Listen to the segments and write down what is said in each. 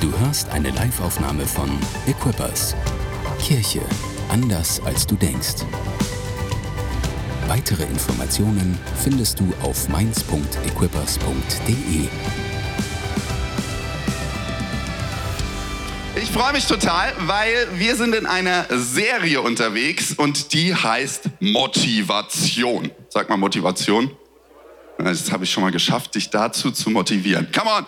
Du hörst eine Liveaufnahme von Equippers. Kirche anders als du denkst. Weitere Informationen findest du auf mainz.equippers.de. Ich freue mich total, weil wir sind in einer Serie unterwegs und die heißt Motivation. Sag mal Motivation. Das habe ich schon mal geschafft, dich dazu zu motivieren. Come on!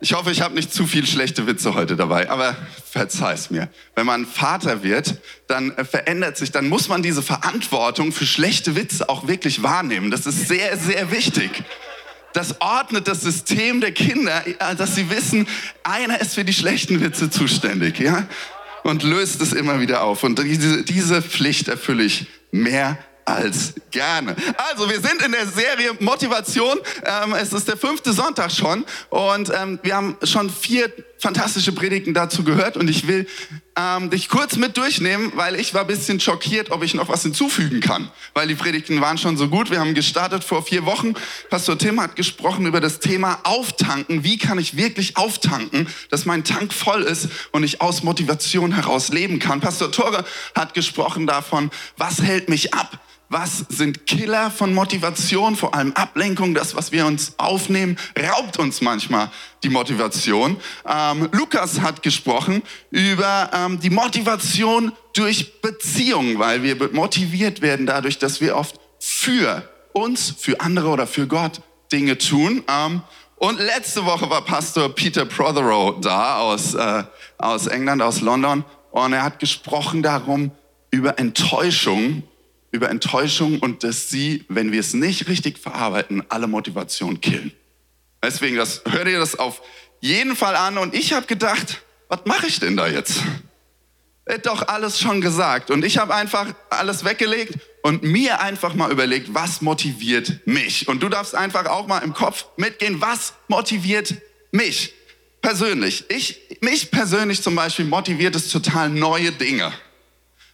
Ich hoffe, ich habe nicht zu viel schlechte Witze heute dabei, aber verzeih's mir. Wenn man Vater wird, dann äh, verändert sich, dann muss man diese Verantwortung für schlechte Witze auch wirklich wahrnehmen. Das ist sehr, sehr wichtig. Das ordnet das System der Kinder, dass sie wissen, einer ist für die schlechten Witze zuständig, ja? Und löst es immer wieder auf. Und diese, diese Pflicht erfülle ich mehr als gerne. Also, wir sind in der Serie Motivation. Ähm, es ist der fünfte Sonntag schon und ähm, wir haben schon vier fantastische Predigten dazu gehört und ich will ähm, dich kurz mit durchnehmen, weil ich war ein bisschen schockiert, ob ich noch was hinzufügen kann, weil die Predigten waren schon so gut. Wir haben gestartet vor vier Wochen. Pastor Tim hat gesprochen über das Thema Auftanken. Wie kann ich wirklich auftanken, dass mein Tank voll ist und ich aus Motivation heraus leben kann? Pastor Tore hat gesprochen davon, was hält mich ab? Was sind Killer von Motivation? Vor allem Ablenkung, das, was wir uns aufnehmen, raubt uns manchmal die Motivation. Ähm, Lukas hat gesprochen über ähm, die Motivation durch Beziehungen, weil wir motiviert werden dadurch, dass wir oft für uns, für andere oder für Gott Dinge tun. Ähm, und letzte Woche war Pastor Peter Prothero da aus, äh, aus England, aus London. Und er hat gesprochen darum, über Enttäuschung über Enttäuschung und dass sie, wenn wir es nicht richtig verarbeiten, alle Motivation killen. Deswegen, das, hört ihr das auf jeden Fall an und ich habe gedacht, was mache ich denn da jetzt? Hat doch alles schon gesagt und ich habe einfach alles weggelegt und mir einfach mal überlegt, was motiviert mich? Und du darfst einfach auch mal im Kopf mitgehen, was motiviert mich persönlich? Ich, mich persönlich zum Beispiel motiviert es total neue Dinge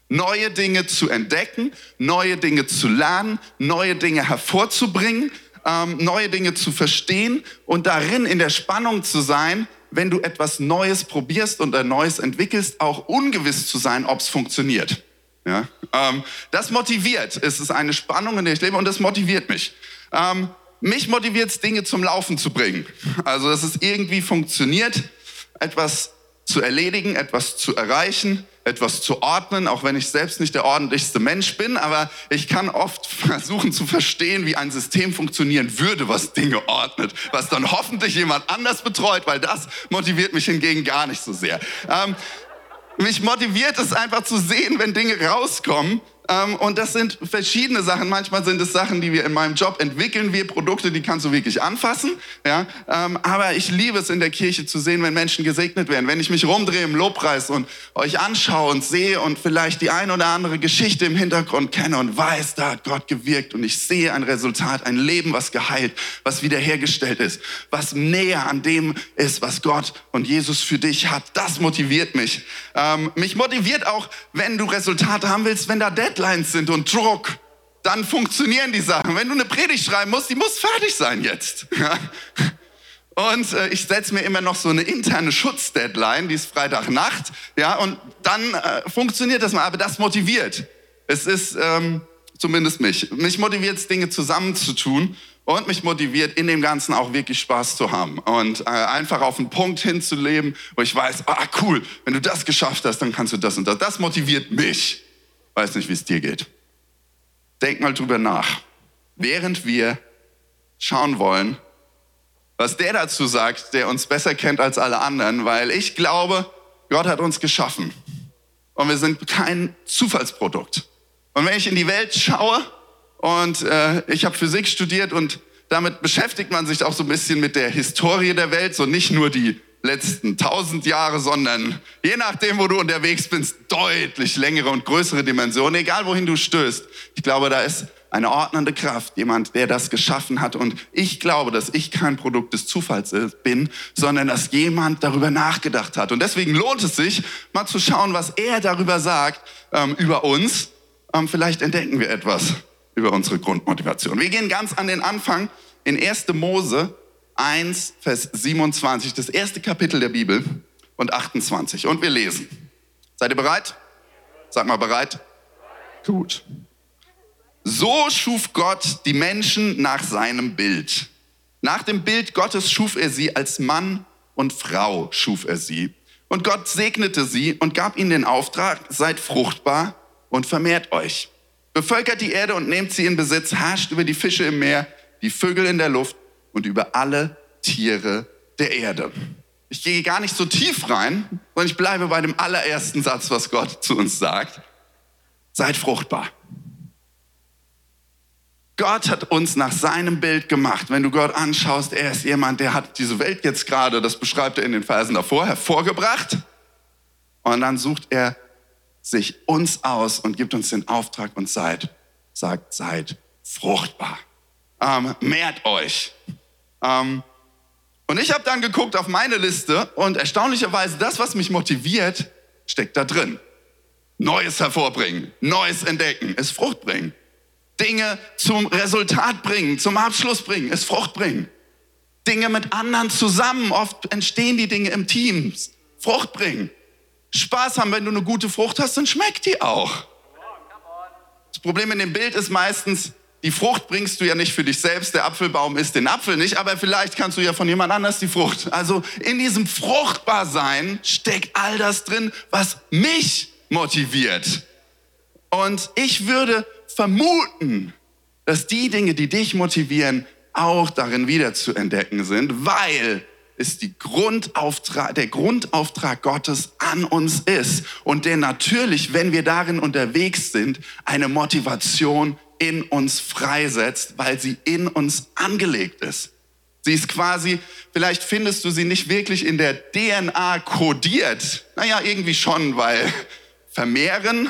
neue Dinge zu entdecken, neue Dinge zu lernen, neue Dinge hervorzubringen, ähm, neue Dinge zu verstehen und darin in der Spannung zu sein, wenn du etwas Neues probierst und ein Neues entwickelst, auch ungewiss zu sein, ob es funktioniert. Ja? Ähm, das motiviert. Es ist eine Spannung, in der ich lebe und das motiviert mich. Ähm, mich motiviert es, Dinge zum Laufen zu bringen. Also, dass es irgendwie funktioniert, etwas zu erledigen, etwas zu erreichen, etwas zu ordnen, auch wenn ich selbst nicht der ordentlichste Mensch bin, aber ich kann oft versuchen zu verstehen, wie ein System funktionieren würde, was Dinge ordnet, was dann hoffentlich jemand anders betreut, weil das motiviert mich hingegen gar nicht so sehr. Ähm, mich motiviert es einfach zu sehen, wenn Dinge rauskommen, und das sind verschiedene Sachen. Manchmal sind es Sachen, die wir in meinem Job entwickeln, wir Produkte, die kannst du wirklich anfassen. Ja? Ähm, aber ich liebe es in der Kirche zu sehen, wenn Menschen gesegnet werden. Wenn ich mich rumdrehe im Lobpreis und euch anschaue und sehe und vielleicht die ein oder andere Geschichte im Hintergrund kenne und weiß, da hat Gott gewirkt und ich sehe ein Resultat, ein Leben, was geheilt, was wiederhergestellt ist, was näher an dem ist, was Gott und Jesus für dich hat. Das motiviert mich. Ähm, mich motiviert auch, wenn du Resultate haben willst, wenn da Deadline Deadlines sind und Druck, dann funktionieren die Sachen. Wenn du eine Predigt schreiben musst, die muss fertig sein jetzt. Und äh, ich setze mir immer noch so eine interne Schutzdeadline, die ist Freitagnacht, ja, und dann äh, funktioniert das mal, aber das motiviert. Es ist ähm, zumindest mich. Mich motiviert es, Dinge zusammenzutun und mich motiviert, in dem Ganzen auch wirklich Spaß zu haben und äh, einfach auf einen Punkt hinzuleben, wo ich weiß, ah cool, wenn du das geschafft hast, dann kannst du das und das. Das motiviert mich. Weiß nicht, wie es dir geht. Denk mal drüber nach. Während wir schauen wollen, was der dazu sagt, der uns besser kennt als alle anderen, weil ich glaube, Gott hat uns geschaffen. Und wir sind kein Zufallsprodukt. Und wenn ich in die Welt schaue und äh, ich habe Physik studiert und damit beschäftigt man sich auch so ein bisschen mit der Historie der Welt, so nicht nur die letzten tausend Jahre, sondern je nachdem, wo du unterwegs bist, deutlich längere und größere Dimensionen, egal wohin du stößt. Ich glaube, da ist eine ordnende Kraft, jemand, der das geschaffen hat. Und ich glaube, dass ich kein Produkt des Zufalls bin, sondern dass jemand darüber nachgedacht hat. Und deswegen lohnt es sich, mal zu schauen, was er darüber sagt, ähm, über uns. Ähm, vielleicht entdecken wir etwas über unsere Grundmotivation. Wir gehen ganz an den Anfang in 1. Mose 1, Vers 27, das erste Kapitel der Bibel. und 28. Und wir lesen. Seid ihr bereit? Sag mal bereit. Gut. So schuf Gott die Menschen nach seinem Bild. Nach dem Bild Gottes schuf er sie als Mann und Frau schuf er sie. Und Gott segnete sie und gab ihnen den Auftrag, seid fruchtbar und vermehrt euch. Bevölkert die Erde und nehmt sie in Besitz, herrscht über die Fische im Meer, die Vögel in der Luft und über alle Tiere der Erde. Ich gehe gar nicht so tief rein, sondern ich bleibe bei dem allerersten Satz, was Gott zu uns sagt. Seid fruchtbar. Gott hat uns nach seinem Bild gemacht. Wenn du Gott anschaust, er ist jemand, der hat diese Welt jetzt gerade, das beschreibt er in den Versen davor, hervorgebracht. Und dann sucht er sich uns aus und gibt uns den Auftrag und seid, sagt, seid fruchtbar. Ähm, mehrt euch. Ähm, und ich habe dann geguckt auf meine Liste und erstaunlicherweise das, was mich motiviert, steckt da drin. Neues hervorbringen, Neues entdecken, es Frucht bringen. Dinge zum Resultat bringen, zum Abschluss bringen, es Frucht bringen. Dinge mit anderen zusammen, oft entstehen die Dinge im Team, Frucht bringen. Spaß haben, wenn du eine gute Frucht hast, dann schmeckt die auch. Das Problem in dem Bild ist meistens, die Frucht bringst du ja nicht für dich selbst, der Apfelbaum isst den Apfel nicht, aber vielleicht kannst du ja von jemand anders die Frucht. Also in diesem Fruchtbarsein steckt all das drin, was mich motiviert. Und ich würde vermuten, dass die Dinge, die dich motivieren, auch darin wieder zu entdecken sind, weil es Grundauftrag, der Grundauftrag Gottes an uns ist und der natürlich, wenn wir darin unterwegs sind, eine Motivation in uns freisetzt, weil sie in uns angelegt ist. Sie ist quasi, vielleicht findest du sie nicht wirklich in der DNA kodiert. Naja, irgendwie schon, weil vermehren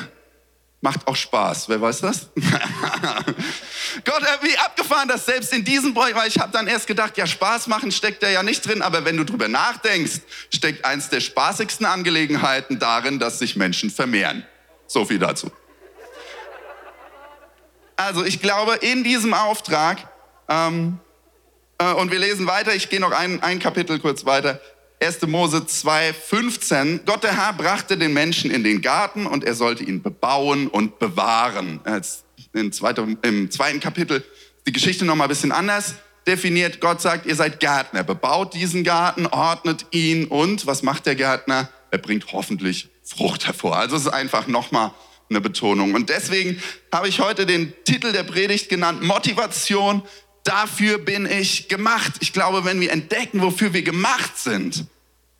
macht auch Spaß. Wer weiß das? Gott, wie abgefahren das selbst in diesem Bereich, weil ich habe dann erst gedacht, ja, Spaß machen steckt da ja nicht drin, aber wenn du drüber nachdenkst, steckt eins der spaßigsten Angelegenheiten darin, dass sich Menschen vermehren. So viel dazu. Also ich glaube, in diesem Auftrag, ähm, äh, und wir lesen weiter, ich gehe noch ein, ein Kapitel kurz weiter, 1. Mose 2, 15. Gott der Herr brachte den Menschen in den Garten und er sollte ihn bebauen und bewahren. Im zweiten Kapitel die Geschichte noch mal ein bisschen anders definiert. Gott sagt, ihr seid Gärtner, bebaut diesen Garten, ordnet ihn und was macht der Gärtner? Er bringt hoffentlich Frucht hervor. Also es ist einfach noch mal eine Betonung. Und deswegen habe ich heute den Titel der Predigt genannt, Motivation. Dafür bin ich gemacht. Ich glaube, wenn wir entdecken, wofür wir gemacht sind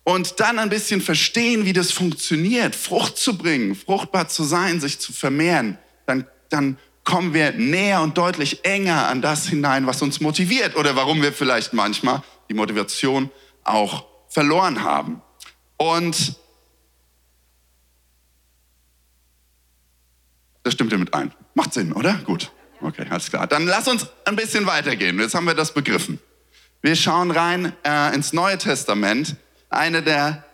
und dann ein bisschen verstehen, wie das funktioniert, Frucht zu bringen, fruchtbar zu sein, sich zu vermehren, dann, dann kommen wir näher und deutlich enger an das hinein, was uns motiviert oder warum wir vielleicht manchmal die Motivation auch verloren haben. Und Das stimmt damit ein. Macht Sinn, oder? Gut. Okay, alles klar. Dann lass uns ein bisschen weitergehen. Jetzt haben wir das begriffen. Wir schauen rein äh, ins Neue Testament. Eine der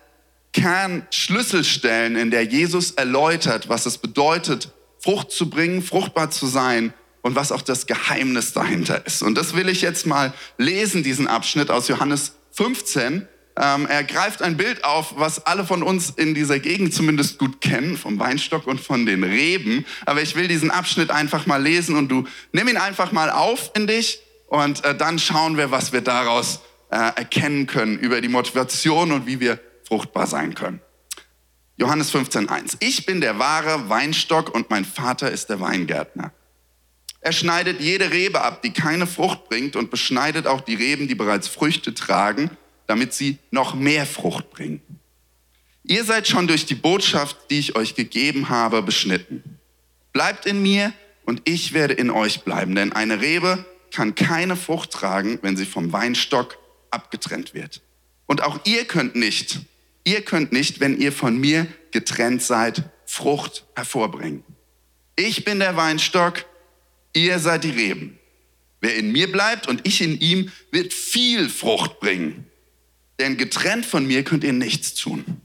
Kernschlüsselstellen, in der Jesus erläutert, was es bedeutet, Frucht zu bringen, fruchtbar zu sein und was auch das Geheimnis dahinter ist. Und das will ich jetzt mal lesen, diesen Abschnitt aus Johannes 15. Ähm, er greift ein Bild auf, was alle von uns in dieser Gegend zumindest gut kennen, vom Weinstock und von den Reben. Aber ich will diesen Abschnitt einfach mal lesen und du nimm ihn einfach mal auf in dich und äh, dann schauen wir, was wir daraus äh, erkennen können über die Motivation und wie wir fruchtbar sein können. Johannes 15.1. Ich bin der wahre Weinstock und mein Vater ist der Weingärtner. Er schneidet jede Rebe ab, die keine Frucht bringt und beschneidet auch die Reben, die bereits Früchte tragen damit sie noch mehr Frucht bringen. Ihr seid schon durch die Botschaft, die ich euch gegeben habe, beschnitten. Bleibt in mir und ich werde in euch bleiben, denn eine Rebe kann keine Frucht tragen, wenn sie vom Weinstock abgetrennt wird. Und auch ihr könnt nicht, ihr könnt nicht, wenn ihr von mir getrennt seid, Frucht hervorbringen. Ich bin der Weinstock, ihr seid die Reben. Wer in mir bleibt und ich in ihm, wird viel Frucht bringen denn getrennt von mir könnt ihr nichts tun.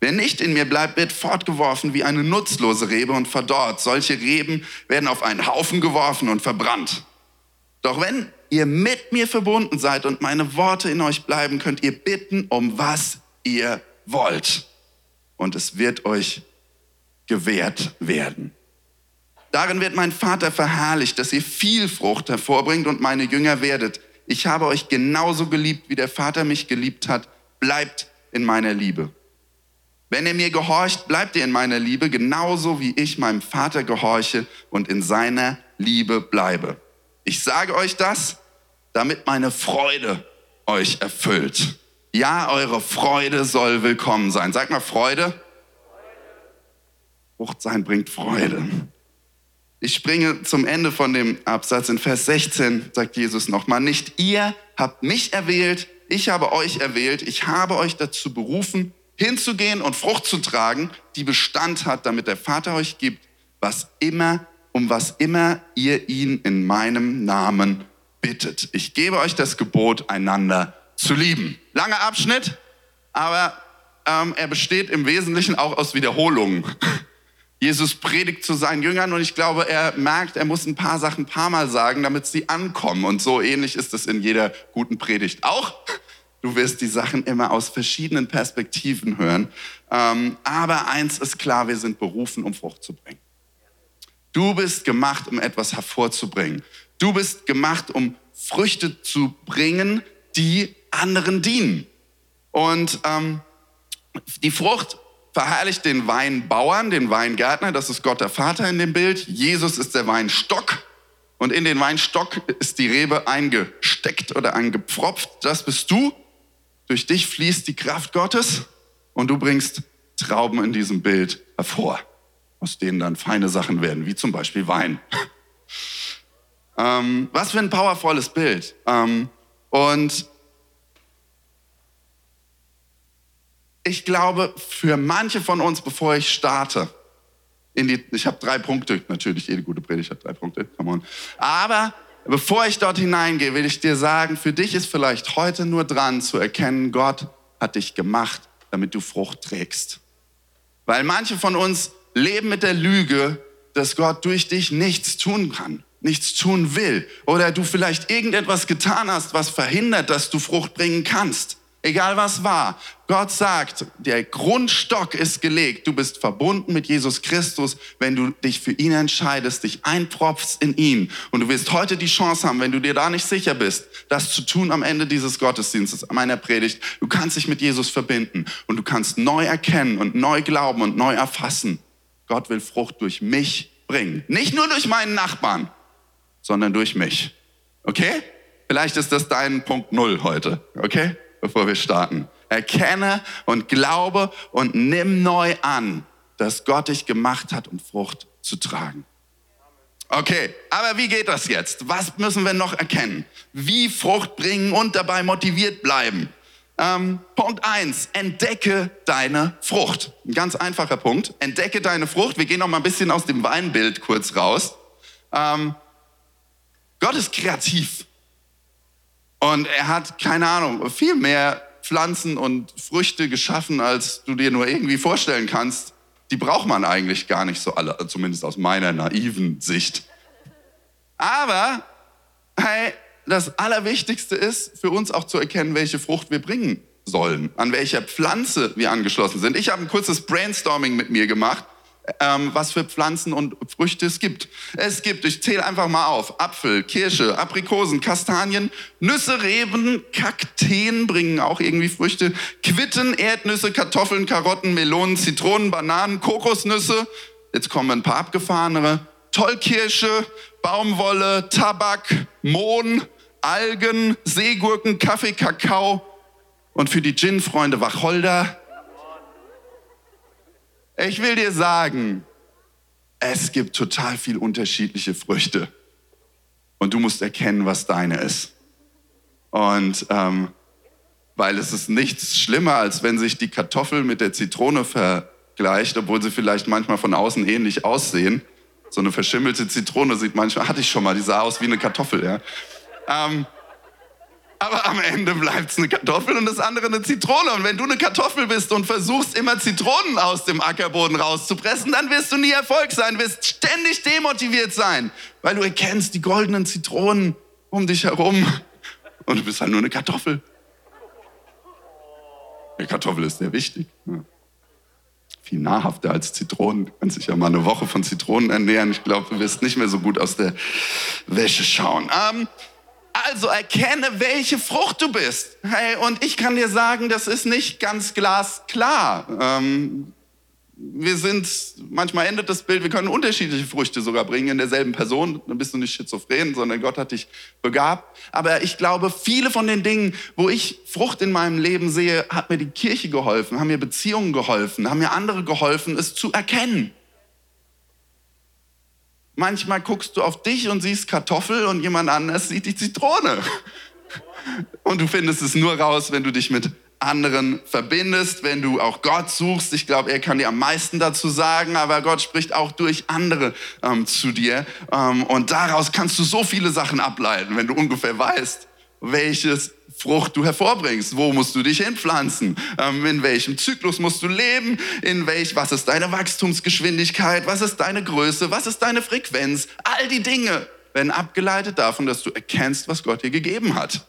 Wer nicht in mir bleibt, wird fortgeworfen wie eine nutzlose Rebe und verdorrt. Solche Reben werden auf einen Haufen geworfen und verbrannt. Doch wenn ihr mit mir verbunden seid und meine Worte in euch bleiben, könnt ihr bitten, um was ihr wollt. Und es wird euch gewährt werden. Darin wird mein Vater verherrlicht, dass ihr viel Frucht hervorbringt und meine Jünger werdet. Ich habe euch genauso geliebt, wie der Vater mich geliebt hat. Bleibt in meiner Liebe. Wenn ihr mir gehorcht, bleibt ihr in meiner Liebe, genauso wie ich meinem Vater gehorche und in seiner Liebe bleibe. Ich sage euch das, damit meine Freude euch erfüllt. Ja, eure Freude soll willkommen sein. Sag mal Freude. Frucht sein bringt Freude. Ich springe zum Ende von dem Absatz. In Vers 16 sagt Jesus nochmal, nicht ihr habt mich erwählt, ich habe euch erwählt, ich habe euch dazu berufen, hinzugehen und Frucht zu tragen, die Bestand hat, damit der Vater euch gibt, was immer, um was immer ihr ihn in meinem Namen bittet. Ich gebe euch das Gebot, einander zu lieben. Langer Abschnitt, aber ähm, er besteht im Wesentlichen auch aus Wiederholungen. Jesus predigt zu seinen Jüngern und ich glaube, er merkt, er muss ein paar Sachen ein paar Mal sagen, damit sie ankommen. Und so ähnlich ist es in jeder guten Predigt auch. Du wirst die Sachen immer aus verschiedenen Perspektiven hören. Ähm, aber eins ist klar, wir sind berufen, um Frucht zu bringen. Du bist gemacht, um etwas hervorzubringen. Du bist gemacht, um Früchte zu bringen, die anderen dienen. Und ähm, die Frucht verherrlicht den Weinbauern, den Weingärtner, das ist Gott der Vater in dem Bild. Jesus ist der Weinstock und in den Weinstock ist die Rebe eingesteckt oder eingepfropft. Das bist du. Durch dich fließt die Kraft Gottes und du bringst Trauben in diesem Bild hervor, aus denen dann feine Sachen werden, wie zum Beispiel Wein. ähm, was für ein powervolles Bild. Ähm, und ich glaube, für manche von uns, bevor ich starte, die, ich habe drei Punkte, natürlich, jede gute Predigt hat drei Punkte, come on. Aber bevor ich dort hineingehe, will ich dir sagen, für dich ist vielleicht heute nur dran zu erkennen, Gott hat dich gemacht, damit du Frucht trägst. Weil manche von uns leben mit der Lüge, dass Gott durch dich nichts tun kann, nichts tun will. Oder du vielleicht irgendetwas getan hast, was verhindert, dass du Frucht bringen kannst egal was war. Gott sagt, der Grundstock ist gelegt. Du bist verbunden mit Jesus Christus, wenn du dich für ihn entscheidest, dich einpropfst in ihn. Und du wirst heute die Chance haben, wenn du dir da nicht sicher bist, das zu tun am Ende dieses Gottesdienstes, meiner Predigt. Du kannst dich mit Jesus verbinden und du kannst neu erkennen und neu glauben und neu erfassen. Gott will Frucht durch mich bringen. Nicht nur durch meinen Nachbarn, sondern durch mich. Okay? Vielleicht ist das dein Punkt Null heute. Okay? Bevor wir starten. Erkenne und glaube und nimm neu an, dass Gott dich gemacht hat, um Frucht zu tragen. Okay, aber wie geht das jetzt? Was müssen wir noch erkennen? Wie Frucht bringen und dabei motiviert bleiben? Ähm, Punkt eins: entdecke deine Frucht. Ein ganz einfacher Punkt. Entdecke deine Frucht. Wir gehen noch mal ein bisschen aus dem Weinbild kurz raus. Ähm, Gott ist kreativ. Und er hat, keine Ahnung, viel mehr Pflanzen und Früchte geschaffen, als du dir nur irgendwie vorstellen kannst. Die braucht man eigentlich gar nicht so alle, zumindest aus meiner naiven Sicht. Aber, hey, das Allerwichtigste ist für uns auch zu erkennen, welche Frucht wir bringen sollen, an welcher Pflanze wir angeschlossen sind. Ich habe ein kurzes Brainstorming mit mir gemacht ähm, was für Pflanzen und Früchte es gibt. Es gibt, ich zähle einfach mal auf, Apfel, Kirsche, Aprikosen, Kastanien, Nüsse, Reben, Kakteen bringen auch irgendwie Früchte, Quitten, Erdnüsse, Kartoffeln, Karotten, Melonen, Zitronen, Bananen, Kokosnüsse. Jetzt kommen ein paar abgefahrenere. Tollkirsche, Baumwolle, Tabak, Mohn, Algen, Seegurken, Kaffee, Kakao und für die Gin-Freunde Wacholder, ich will dir sagen, es gibt total viel unterschiedliche Früchte. Und du musst erkennen, was deine ist. Und ähm, weil es ist nichts schlimmer, als wenn sich die Kartoffel mit der Zitrone vergleicht, obwohl sie vielleicht manchmal von außen ähnlich aussehen. So eine verschimmelte Zitrone sieht manchmal, hatte ich schon mal, die sah aus wie eine Kartoffel. Ja. Ähm, aber am Ende bleibt es eine Kartoffel und das andere eine Zitrone. Und wenn du eine Kartoffel bist und versuchst immer Zitronen aus dem Ackerboden rauszupressen, dann wirst du nie Erfolg sein, wirst ständig demotiviert sein, weil du erkennst die goldenen Zitronen um dich herum und du bist halt nur eine Kartoffel. eine Kartoffel ist sehr wichtig. Ja. Viel nahrhafter als Zitronen. Du kannst dich ja mal eine Woche von Zitronen ernähren. Ich glaube, du wirst nicht mehr so gut aus der Wäsche schauen. Ähm, also erkenne, welche Frucht du bist. Hey, und ich kann dir sagen, das ist nicht ganz glasklar. Ähm, wir sind, manchmal endet das Bild, wir können unterschiedliche Früchte sogar bringen in derselben Person. Dann bist du nicht schizophren, sondern Gott hat dich begabt. Aber ich glaube, viele von den Dingen, wo ich Frucht in meinem Leben sehe, hat mir die Kirche geholfen, haben mir Beziehungen geholfen, haben mir andere geholfen, es zu erkennen. Manchmal guckst du auf dich und siehst Kartoffel und jemand anders sieht die Zitrone. Und du findest es nur raus, wenn du dich mit anderen verbindest, wenn du auch Gott suchst. Ich glaube, er kann dir am meisten dazu sagen, aber Gott spricht auch durch andere ähm, zu dir. Ähm, und daraus kannst du so viele Sachen ableiten, wenn du ungefähr weißt, welches Frucht du hervorbringst. Wo musst du dich hinpflanzen? Ähm, in welchem Zyklus musst du leben? In welch, was ist deine Wachstumsgeschwindigkeit? Was ist deine Größe? Was ist deine Frequenz? All die Dinge werden abgeleitet davon, dass du erkennst, was Gott dir gegeben hat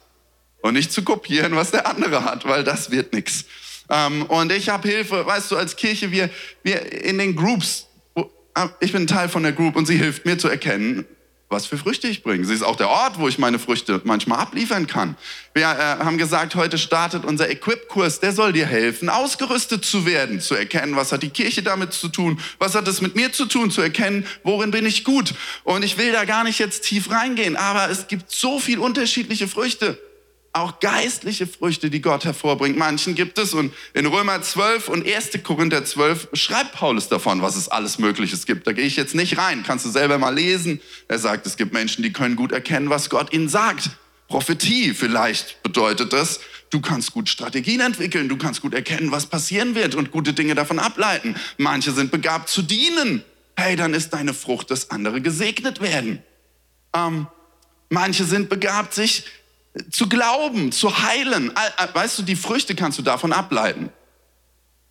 und nicht zu kopieren, was der andere hat, weil das wird nichts. Ähm, und ich habe Hilfe, weißt du, als Kirche, wir, wir in den Groups, ah, ich bin Teil von der Group und sie hilft mir zu erkennen, was für Früchte ich bringe. Sie ist auch der Ort, wo ich meine Früchte manchmal abliefern kann. Wir äh, haben gesagt, heute startet unser Equip-Kurs, der soll dir helfen, ausgerüstet zu werden, zu erkennen, was hat die Kirche damit zu tun, was hat es mit mir zu tun, zu erkennen, worin bin ich gut. Und ich will da gar nicht jetzt tief reingehen, aber es gibt so viel unterschiedliche Früchte auch geistliche Früchte, die Gott hervorbringt. Manchen gibt es und in Römer 12 und 1. Korinther 12 schreibt Paulus davon, was es alles Mögliches gibt. Da gehe ich jetzt nicht rein, kannst du selber mal lesen. Er sagt, es gibt Menschen, die können gut erkennen, was Gott ihnen sagt. Prophetie vielleicht bedeutet das, du kannst gut Strategien entwickeln, du kannst gut erkennen, was passieren wird und gute Dinge davon ableiten. Manche sind begabt zu dienen. Hey, dann ist deine Frucht, dass andere gesegnet werden. Ähm, manche sind begabt, sich zu glauben, zu heilen. Weißt du, die Früchte kannst du davon ableiten.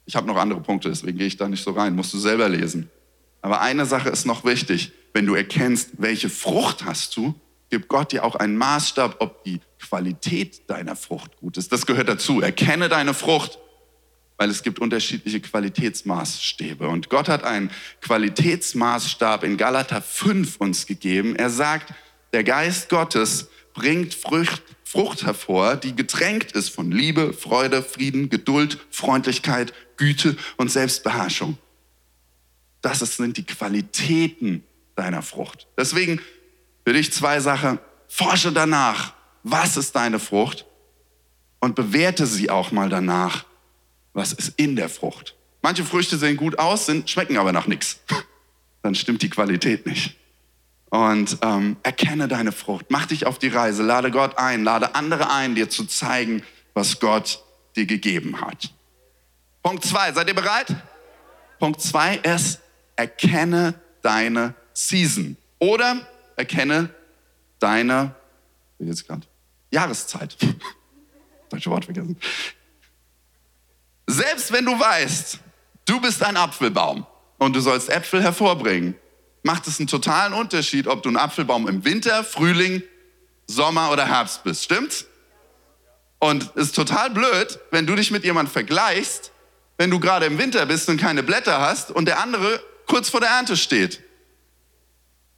Ich habe noch andere Punkte, deswegen gehe ich da nicht so rein, musst du selber lesen. Aber eine Sache ist noch wichtig, wenn du erkennst, welche Frucht hast du, gibt Gott dir auch einen Maßstab, ob die Qualität deiner Frucht gut ist. Das gehört dazu. Erkenne deine Frucht, weil es gibt unterschiedliche Qualitätsmaßstäbe. Und Gott hat einen Qualitätsmaßstab in Galater 5 uns gegeben. Er sagt, der Geist Gottes bringt Frucht, Frucht hervor, die getränkt ist von Liebe, Freude, Frieden, Geduld, Freundlichkeit, Güte und Selbstbeherrschung. Das sind die Qualitäten deiner Frucht. Deswegen für dich zwei Sachen. Forsche danach, was ist deine Frucht? Und bewerte sie auch mal danach, was ist in der Frucht. Manche Früchte sehen gut aus, sind, schmecken aber nach nichts. Dann stimmt die Qualität nicht. Und ähm, erkenne deine Frucht. Mach dich auf die Reise. Lade Gott ein. Lade andere ein, dir zu zeigen, was Gott dir gegeben hat. Punkt zwei. Seid ihr bereit? Punkt zwei ist, erkenne deine Season. Oder erkenne deine, wie jetzt gerade, Jahreszeit. Deutsche Wort vergessen. Selbst wenn du weißt, du bist ein Apfelbaum und du sollst Äpfel hervorbringen, macht es einen totalen Unterschied, ob du ein Apfelbaum im Winter, Frühling, Sommer oder Herbst bist. Stimmt's? Und es ist total blöd, wenn du dich mit jemandem vergleichst, wenn du gerade im Winter bist und keine Blätter hast und der andere kurz vor der Ernte steht.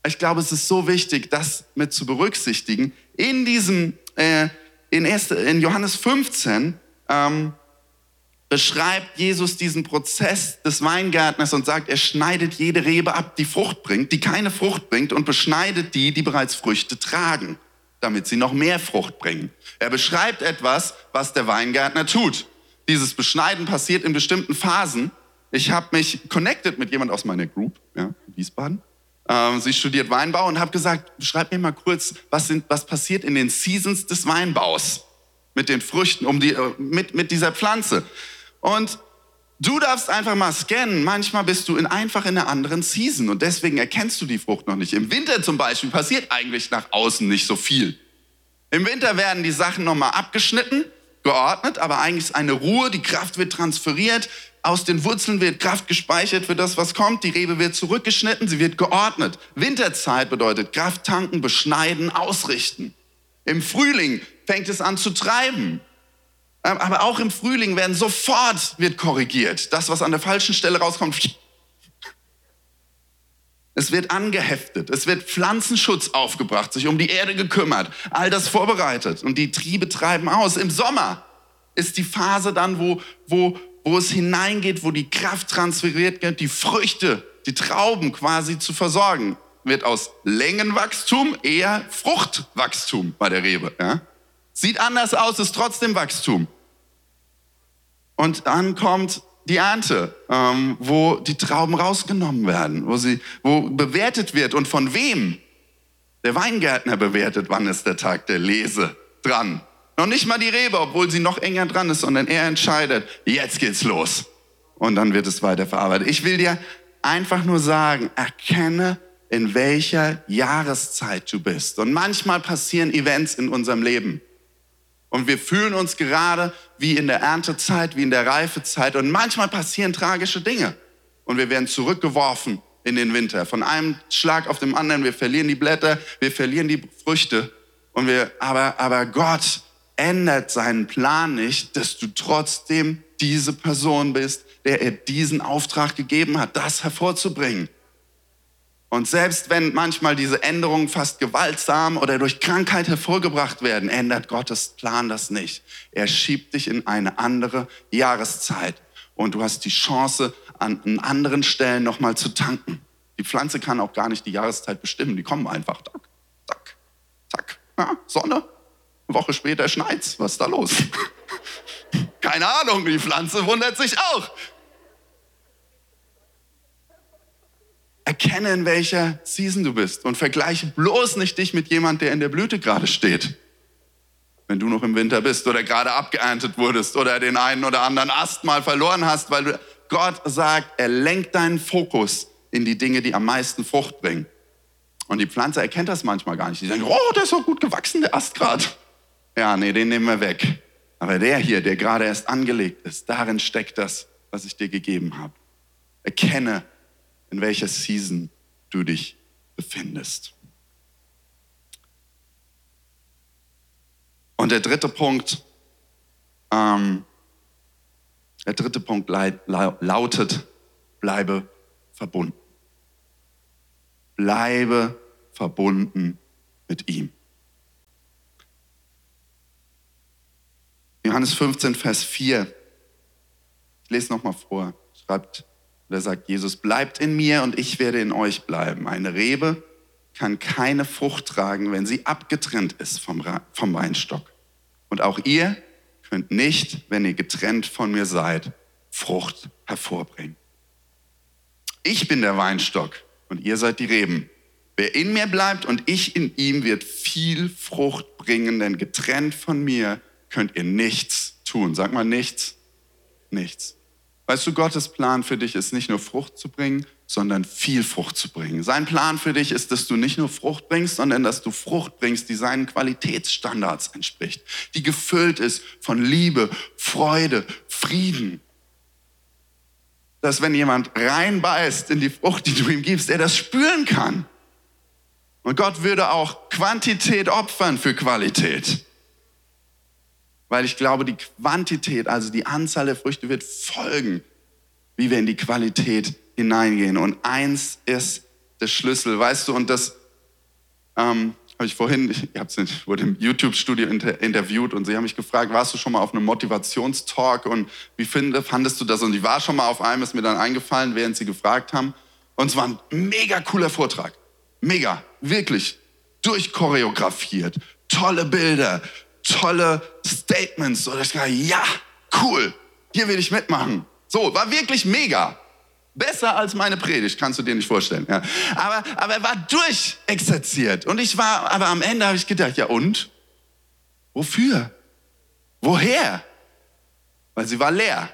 Ich glaube, es ist so wichtig, das mit zu berücksichtigen. In diesem, äh, in, erste, in Johannes 15, ähm, beschreibt Jesus diesen Prozess des Weingärtners und sagt, er schneidet jede Rebe ab, die Frucht bringt, die keine Frucht bringt und beschneidet die, die bereits Früchte tragen, damit sie noch mehr Frucht bringen. Er beschreibt etwas, was der Weingärtner tut. Dieses Beschneiden passiert in bestimmten Phasen. Ich habe mich connected mit jemand aus meiner Group, ja, Wiesbaden. Ähm, sie studiert Weinbau und habe gesagt, beschreib mir mal kurz, was, sind, was passiert in den Seasons des Weinbaus mit den Früchten, um die, äh, mit, mit dieser Pflanze. Und du darfst einfach mal scannen. Manchmal bist du in, einfach in einer anderen Season und deswegen erkennst du die Frucht noch nicht. Im Winter zum Beispiel passiert eigentlich nach außen nicht so viel. Im Winter werden die Sachen nochmal abgeschnitten, geordnet, aber eigentlich ist eine Ruhe, die Kraft wird transferiert, aus den Wurzeln wird Kraft gespeichert für das, was kommt, die Rebe wird zurückgeschnitten, sie wird geordnet. Winterzeit bedeutet Kraft tanken, beschneiden, ausrichten. Im Frühling fängt es an zu treiben. Ähm, aber auch im Frühling werden sofort wird korrigiert. Das, was an der falschen Stelle rauskommt, es wird angeheftet, es wird Pflanzenschutz aufgebracht, sich um die Erde gekümmert, all das vorbereitet und die Triebe treiben aus. Im Sommer ist die Phase dann, wo, wo, wo es hineingeht, wo die Kraft transferiert wird, die Früchte, die Trauben quasi zu versorgen. Wird aus Längenwachstum eher Fruchtwachstum bei der Rebe. Ja? Sieht anders aus, ist trotzdem Wachstum. Und dann kommt die Ernte, ähm, wo die Trauben rausgenommen werden, wo, sie, wo bewertet wird und von wem. Der Weingärtner bewertet, wann ist der Tag der Lese dran. Noch nicht mal die Rebe, obwohl sie noch enger dran ist, sondern er entscheidet, jetzt geht's los. Und dann wird es weiterverarbeitet. Ich will dir einfach nur sagen, erkenne, in welcher Jahreszeit du bist. Und manchmal passieren Events in unserem Leben. Und wir fühlen uns gerade wie in der Erntezeit, wie in der Reifezeit. Und manchmal passieren tragische Dinge. Und wir werden zurückgeworfen in den Winter. Von einem Schlag auf den anderen. Wir verlieren die Blätter, wir verlieren die Früchte. Und wir, aber, aber Gott ändert seinen Plan nicht, dass du trotzdem diese Person bist, der er diesen Auftrag gegeben hat, das hervorzubringen. Und selbst wenn manchmal diese Änderungen fast gewaltsam oder durch Krankheit hervorgebracht werden, ändert Gottes Plan das nicht. Er schiebt dich in eine andere Jahreszeit und du hast die Chance, an anderen Stellen nochmal zu tanken. Die Pflanze kann auch gar nicht die Jahreszeit bestimmen, die kommen einfach. Zack, zack, zack. Ja, Sonne, eine Woche später schneit's. Was ist da los? Keine Ahnung, die Pflanze wundert sich auch. Erkenne, in welcher Season du bist und vergleiche bloß nicht dich mit jemand, der in der Blüte gerade steht. Wenn du noch im Winter bist oder gerade abgeerntet wurdest oder den einen oder anderen Ast mal verloren hast, weil du, Gott sagt, er lenkt deinen Fokus in die Dinge, die am meisten Frucht bringen. Und die Pflanze erkennt das manchmal gar nicht. Die denkt, oh, der ist so gut gewachsen, der Ast gerade. Ja, nee, den nehmen wir weg. Aber der hier, der gerade erst angelegt ist, darin steckt das, was ich dir gegeben habe. Erkenne in welcher Season du dich befindest. Und der dritte Punkt, ähm, der dritte Punkt lautet, bleibe verbunden. Bleibe verbunden mit ihm. Johannes 15, Vers 4. Ich lese nochmal vor. Schreibt und da sagt Jesus, bleibt in mir und ich werde in euch bleiben. Eine Rebe kann keine Frucht tragen, wenn sie abgetrennt ist vom, vom Weinstock. Und auch ihr könnt nicht, wenn ihr getrennt von mir seid, Frucht hervorbringen. Ich bin der Weinstock und ihr seid die Reben. Wer in mir bleibt und ich in ihm, wird viel Frucht bringen, denn getrennt von mir könnt ihr nichts tun. Sag mal nichts. Nichts. Weißt du, Gottes Plan für dich ist nicht nur Frucht zu bringen, sondern viel Frucht zu bringen. Sein Plan für dich ist, dass du nicht nur Frucht bringst, sondern dass du Frucht bringst, die seinen Qualitätsstandards entspricht, die gefüllt ist von Liebe, Freude, Frieden. Dass wenn jemand reinbeißt in die Frucht, die du ihm gibst, er das spüren kann. Und Gott würde auch Quantität opfern für Qualität. Weil ich glaube, die Quantität, also die Anzahl der Früchte wird folgen, wie wir in die Qualität hineingehen. Und eins ist der Schlüssel, weißt du, und das ähm, habe ich vorhin, ich, ich wurde im YouTube-Studio inter, interviewt und sie haben mich gefragt, warst du schon mal auf einem Motivationstalk und wie find, fandest du das? Und ich war schon mal auf einem, ist mir dann eingefallen, während sie gefragt haben. Und es war ein mega cooler Vortrag. Mega, wirklich. Durchchoreografiert, tolle Bilder, tolle Statements. So, ich dachte, ja, cool, hier will ich mitmachen. So, war wirklich mega. Besser als meine Predigt, kannst du dir nicht vorstellen. Ja. Aber, aber er war durchexerziert. Und ich war, aber am Ende habe ich gedacht, ja und? Wofür? Woher? Weil sie war leer.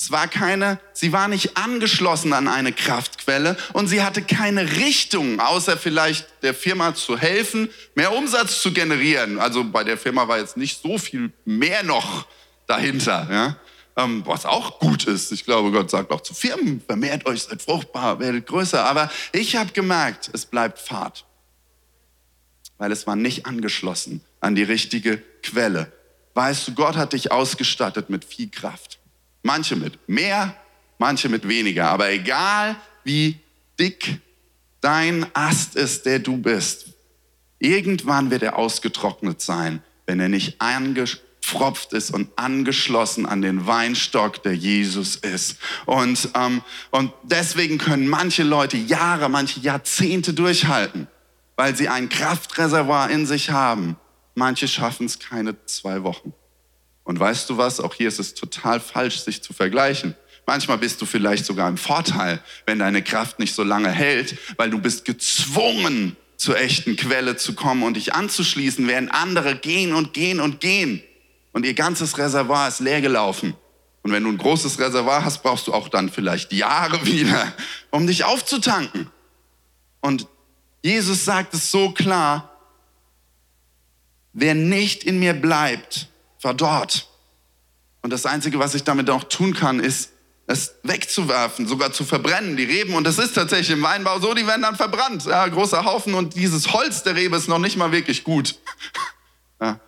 Es war keine, sie war nicht angeschlossen an eine Kraftquelle und sie hatte keine Richtung, außer vielleicht der Firma zu helfen, mehr Umsatz zu generieren. Also bei der Firma war jetzt nicht so viel mehr noch dahinter, ja? Ähm, was auch gut ist. Ich glaube, Gott sagt auch zu Firmen, vermehrt euch, seid fruchtbar, werdet größer. Aber ich habe gemerkt, es bleibt Fahrt, weil es war nicht angeschlossen an die richtige Quelle. weißt du, Gott hat dich ausgestattet mit viel Kraft. Manche mit mehr, manche mit weniger. Aber egal wie dick dein Ast ist, der du bist, irgendwann wird er ausgetrocknet sein, wenn er nicht angepfropft ist und angeschlossen an den Weinstock, der Jesus ist. Und, ähm, und deswegen können manche Leute Jahre, manche Jahrzehnte durchhalten, weil sie ein Kraftreservoir in sich haben. Manche schaffen es keine zwei Wochen. Und weißt du was? Auch hier ist es total falsch, sich zu vergleichen. Manchmal bist du vielleicht sogar im Vorteil, wenn deine Kraft nicht so lange hält, weil du bist gezwungen, zur echten Quelle zu kommen und dich anzuschließen, während andere gehen und gehen und gehen. Und ihr ganzes Reservoir ist leer gelaufen. Und wenn du ein großes Reservoir hast, brauchst du auch dann vielleicht Jahre wieder, um dich aufzutanken. Und Jesus sagt es so klar, wer nicht in mir bleibt, verdorrt. Und das Einzige, was ich damit auch tun kann, ist, es wegzuwerfen, sogar zu verbrennen, die Reben. Und das ist tatsächlich im Weinbau so, die werden dann verbrannt. Ja, großer Haufen und dieses Holz der Rebe ist noch nicht mal wirklich gut. Ja,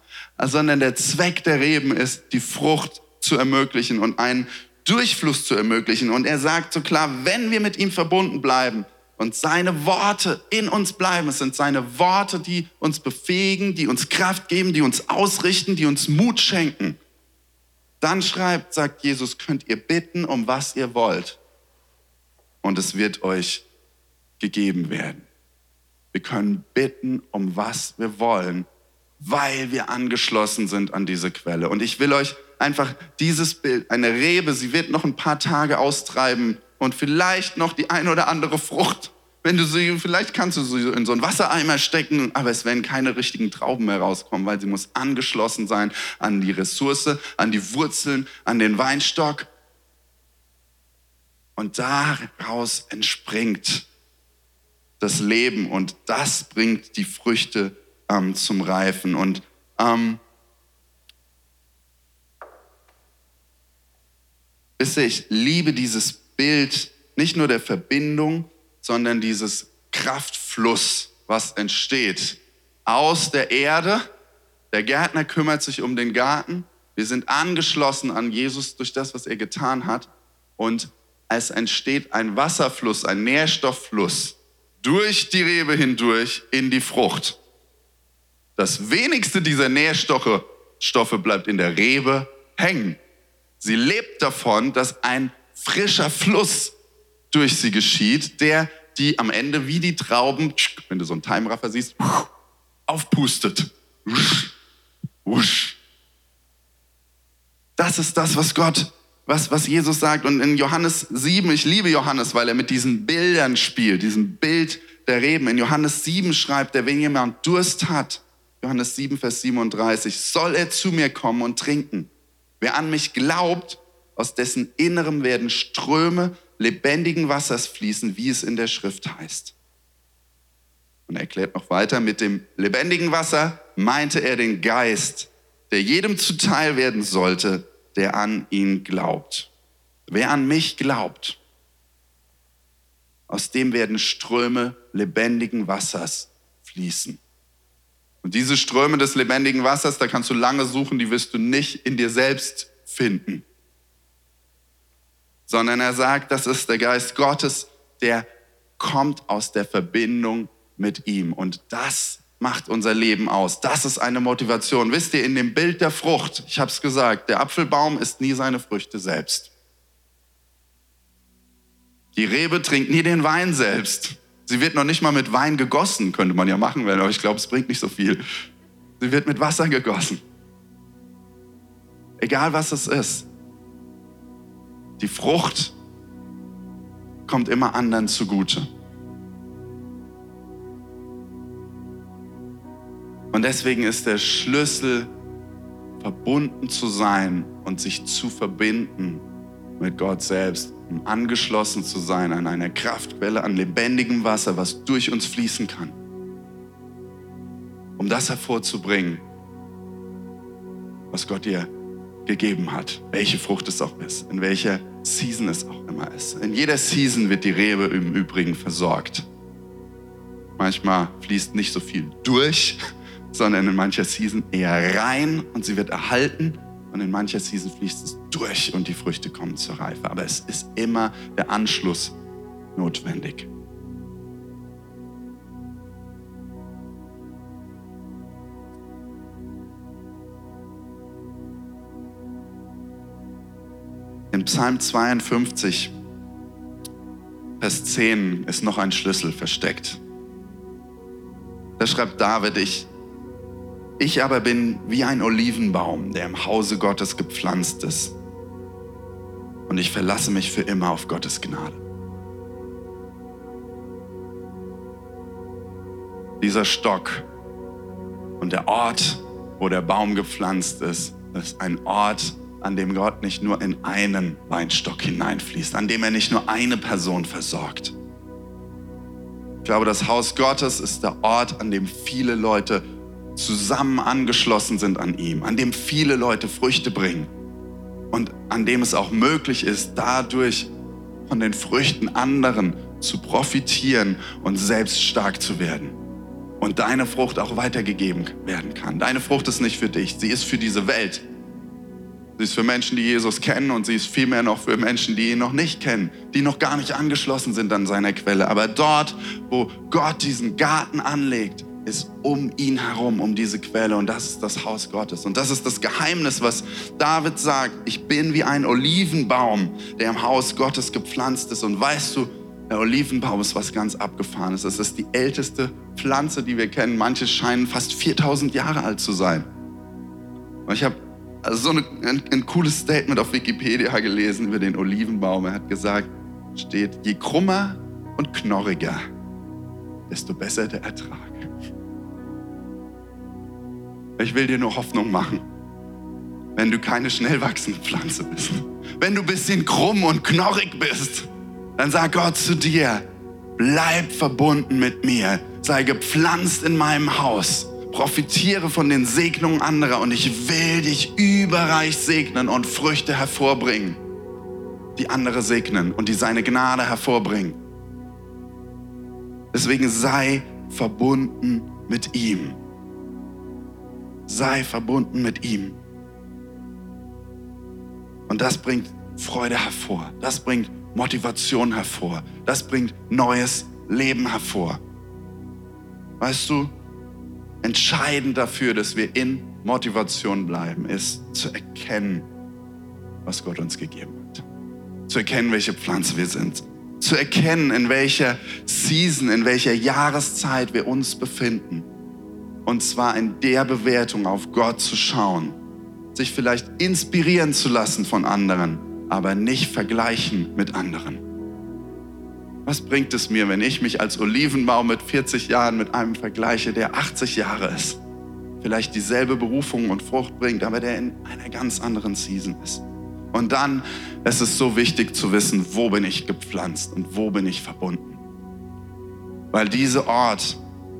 sondern der Zweck der Reben ist, die Frucht zu ermöglichen und einen Durchfluss zu ermöglichen. Und er sagt so klar, wenn wir mit ihm verbunden bleiben und seine Worte in uns bleiben, es sind seine Worte, die uns befähigen, die uns Kraft geben, die uns ausrichten, die uns Mut schenken, dann schreibt, sagt Jesus, könnt ihr bitten, um was ihr wollt. Und es wird euch gegeben werden. Wir können bitten, um was wir wollen, weil wir angeschlossen sind an diese Quelle. Und ich will euch einfach dieses Bild, eine Rebe, sie wird noch ein paar Tage austreiben und vielleicht noch die ein oder andere Frucht wenn du sie, vielleicht kannst du sie in so einen Wassereimer stecken, aber es werden keine richtigen Trauben mehr rauskommen, weil sie muss angeschlossen sein an die Ressource, an die Wurzeln, an den Weinstock. Und daraus entspringt das Leben und das bringt die Früchte ähm, zum Reifen. Und ähm, wisst ihr, ich liebe dieses Bild nicht nur der Verbindung, sondern dieses Kraftfluss, was entsteht aus der Erde. Der Gärtner kümmert sich um den Garten. Wir sind angeschlossen an Jesus durch das, was er getan hat. Und es entsteht ein Wasserfluss, ein Nährstofffluss durch die Rebe hindurch in die Frucht. Das wenigste dieser Nährstoffe Stoffe bleibt in der Rebe hängen. Sie lebt davon, dass ein frischer Fluss durch sie geschieht, der die am Ende wie die Trauben, wenn du so einen Timeraffer siehst, aufpustet. Das ist das, was Gott, was, was Jesus sagt. Und in Johannes 7, ich liebe Johannes, weil er mit diesen Bildern spielt, diesem Bild der Reben. In Johannes 7 schreibt er, wenn jemand Durst hat, Johannes 7, Vers 37, soll er zu mir kommen und trinken. Wer an mich glaubt, aus dessen Innerem werden Ströme lebendigen Wassers fließen, wie es in der Schrift heißt. Und er erklärt noch weiter, mit dem lebendigen Wasser meinte er den Geist, der jedem zuteil werden sollte, der an ihn glaubt. Wer an mich glaubt, aus dem werden Ströme lebendigen Wassers fließen. Und diese Ströme des lebendigen Wassers, da kannst du lange suchen, die wirst du nicht in dir selbst finden sondern er sagt, das ist der Geist Gottes, der kommt aus der Verbindung mit ihm. Und das macht unser Leben aus. Das ist eine Motivation. Wisst ihr, in dem Bild der Frucht, ich habe es gesagt, der Apfelbaum isst nie seine Früchte selbst. Die Rebe trinkt nie den Wein selbst. Sie wird noch nicht mal mit Wein gegossen, könnte man ja machen, aber ich glaube, es bringt nicht so viel. Sie wird mit Wasser gegossen. Egal was es ist. Die Frucht kommt immer anderen zugute. Und deswegen ist der Schlüssel, verbunden zu sein und sich zu verbinden mit Gott selbst, um angeschlossen zu sein an einer Kraftquelle, an lebendigem Wasser, was durch uns fließen kann. Um das hervorzubringen, was Gott dir gegeben hat, welche Frucht es auch ist, in welcher Season es auch immer ist. In jeder Season wird die Rebe im Übrigen versorgt. Manchmal fließt nicht so viel durch, sondern in mancher Season eher rein und sie wird erhalten und in mancher Season fließt es durch und die Früchte kommen zur Reife. Aber es ist immer der Anschluss notwendig. In Psalm 52, Vers 10 ist noch ein Schlüssel versteckt. Da schreibt David, ich, ich aber bin wie ein Olivenbaum, der im Hause Gottes gepflanzt ist. Und ich verlasse mich für immer auf Gottes Gnade. Dieser Stock und der Ort, wo der Baum gepflanzt ist, ist ein Ort, an dem Gott nicht nur in einen Weinstock hineinfließt, an dem er nicht nur eine Person versorgt. Ich glaube, das Haus Gottes ist der Ort, an dem viele Leute zusammen angeschlossen sind an ihm, an dem viele Leute Früchte bringen und an dem es auch möglich ist, dadurch von den Früchten anderen zu profitieren und selbst stark zu werden. Und deine Frucht auch weitergegeben werden kann. Deine Frucht ist nicht für dich, sie ist für diese Welt. Sie ist für Menschen, die Jesus kennen und sie ist vielmehr noch für Menschen, die ihn noch nicht kennen, die noch gar nicht angeschlossen sind an seiner Quelle. Aber dort, wo Gott diesen Garten anlegt, ist um ihn herum, um diese Quelle. Und das ist das Haus Gottes. Und das ist das Geheimnis, was David sagt. Ich bin wie ein Olivenbaum, der im Haus Gottes gepflanzt ist. Und weißt du, der Olivenbaum ist was ganz Abgefahrenes. Es ist die älteste Pflanze, die wir kennen. Manche scheinen fast 4000 Jahre alt zu sein. Und ich habe also so eine, ein, ein cooles Statement auf Wikipedia gelesen über den Olivenbaum. Er hat gesagt, steht, je krummer und knorriger, desto besser der Ertrag. Ich will dir nur Hoffnung machen, wenn du keine schnell wachsende Pflanze bist. Wenn du ein bisschen krumm und knorrig bist, dann sag Gott zu dir, bleib verbunden mit mir, sei gepflanzt in meinem Haus profitiere von den Segnungen anderer und ich will dich überreich segnen und Früchte hervorbringen, die andere segnen und die seine Gnade hervorbringen. Deswegen sei verbunden mit ihm. Sei verbunden mit ihm. Und das bringt Freude hervor. Das bringt Motivation hervor. Das bringt neues Leben hervor. Weißt du, entscheidend dafür, dass wir in Motivation bleiben, ist zu erkennen, was Gott uns gegeben hat. Zu erkennen, welche Pflanze wir sind. Zu erkennen, in welcher Season, in welcher Jahreszeit wir uns befinden. Und zwar in der Bewertung auf Gott zu schauen. Sich vielleicht inspirieren zu lassen von anderen, aber nicht vergleichen mit anderen. Was bringt es mir, wenn ich mich als Olivenbaum mit 40 Jahren mit einem vergleiche, der 80 Jahre ist? Vielleicht dieselbe Berufung und Frucht bringt, aber der in einer ganz anderen Season ist. Und dann es ist es so wichtig zu wissen, wo bin ich gepflanzt und wo bin ich verbunden. Weil dieser Ort,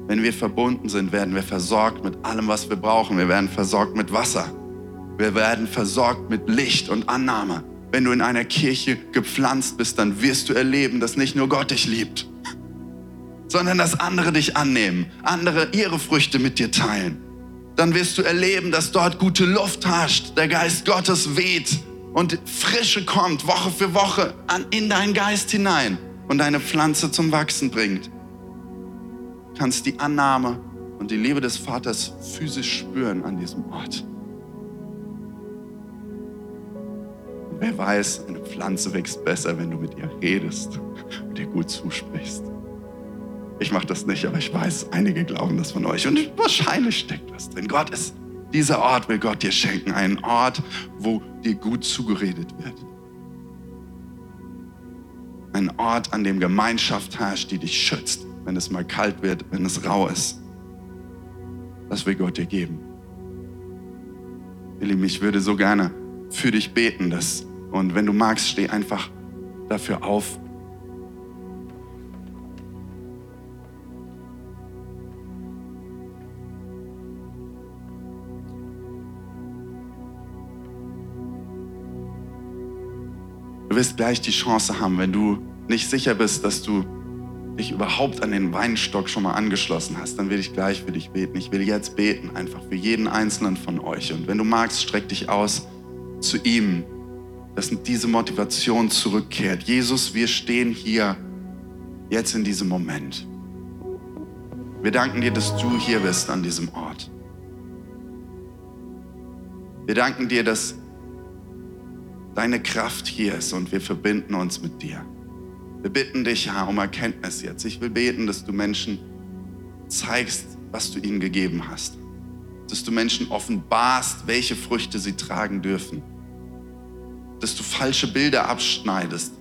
wenn wir verbunden sind, werden wir versorgt mit allem, was wir brauchen. Wir werden versorgt mit Wasser. Wir werden versorgt mit Licht und Annahme wenn du in einer Kirche gepflanzt bist, dann wirst du erleben, dass nicht nur Gott dich liebt, sondern dass andere dich annehmen, andere ihre Früchte mit dir teilen. Dann wirst du erleben, dass dort gute Luft herrscht, der Geist Gottes weht und Frische kommt Woche für Woche an, in deinen Geist hinein und deine Pflanze zum Wachsen bringt. Du kannst die Annahme und die Liebe des Vaters physisch spüren an diesem Ort. Wer weiß, eine Pflanze wächst besser, wenn du mit ihr redest und ihr gut zusprichst. Ich mache das nicht, aber ich weiß, einige glauben das von euch. Und wahrscheinlich steckt was drin. Gott ist, dieser Ort will Gott dir schenken. Einen Ort, wo dir gut zugeredet wird. Ein Ort, an dem Gemeinschaft herrscht, die dich schützt, wenn es mal kalt wird, wenn es rau ist. Das will Gott dir geben. Lieben, ich würde so gerne für dich beten, dass und wenn du magst, steh einfach dafür auf. Du wirst gleich die Chance haben, wenn du nicht sicher bist, dass du dich überhaupt an den Weinstock schon mal angeschlossen hast, dann will ich gleich für dich beten. Ich will jetzt beten, einfach für jeden einzelnen von euch. Und wenn du magst, streck dich aus zu ihm, dass diese Motivation zurückkehrt. Jesus, wir stehen hier jetzt in diesem Moment. Wir danken dir, dass du hier bist an diesem Ort. Wir danken dir, dass deine Kraft hier ist und wir verbinden uns mit dir. Wir bitten dich, Herr, um Erkenntnis jetzt. Ich will beten, dass du Menschen zeigst, was du ihnen gegeben hast. Dass du Menschen offenbarst, welche Früchte sie tragen dürfen. Dass du falsche Bilder abschneidest.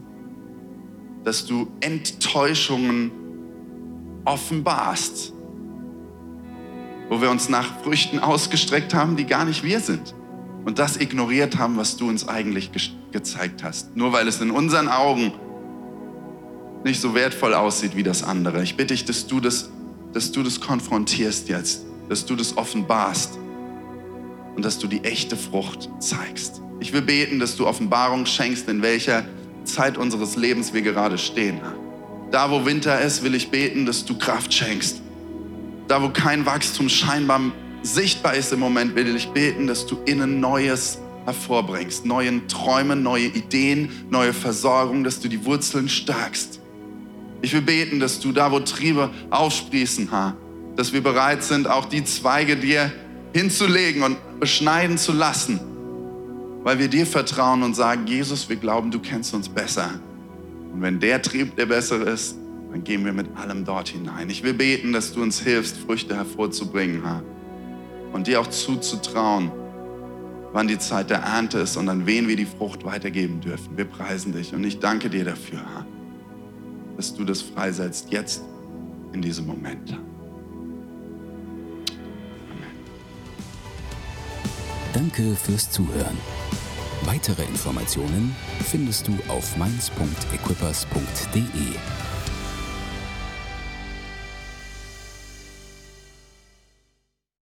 Dass du Enttäuschungen offenbarst. Wo wir uns nach Früchten ausgestreckt haben, die gar nicht wir sind und das ignoriert haben, was du uns eigentlich ge gezeigt hast. Nur weil es in unseren Augen nicht so wertvoll aussieht wie das andere. Ich bitte dich, dass du das, dass du das konfrontierst jetzt, dass du das offenbarst und dass du die echte Frucht zeigst. Ich will beten, dass du Offenbarung schenkst, in welcher Zeit unseres Lebens wir gerade stehen. Da, wo Winter ist, will ich beten, dass du Kraft schenkst. Da, wo kein Wachstum scheinbar sichtbar ist im Moment, will ich beten, dass du innen Neues hervorbringst, neuen Träumen, neue Ideen, neue Versorgung, dass du die Wurzeln stärkst. Ich will beten, dass du da, wo Triebe aufsprießen, Herr, dass wir bereit sind, auch die Zweige dir hinzulegen und beschneiden zu lassen, weil wir dir vertrauen und sagen, Jesus, wir glauben, du kennst uns besser. Und wenn der Trieb der bessere ist, dann gehen wir mit allem dort hinein. Ich will beten, dass du uns hilfst, Früchte hervorzubringen, Herr und dir auch zuzutrauen, wann die Zeit der Ernte ist und an wen wir die Frucht weitergeben dürfen. Wir preisen dich und ich danke dir dafür, dass du das freisetzt jetzt in diesem Moment. Amen. Danke fürs Zuhören. Weitere Informationen findest du auf mainz.equippers.de.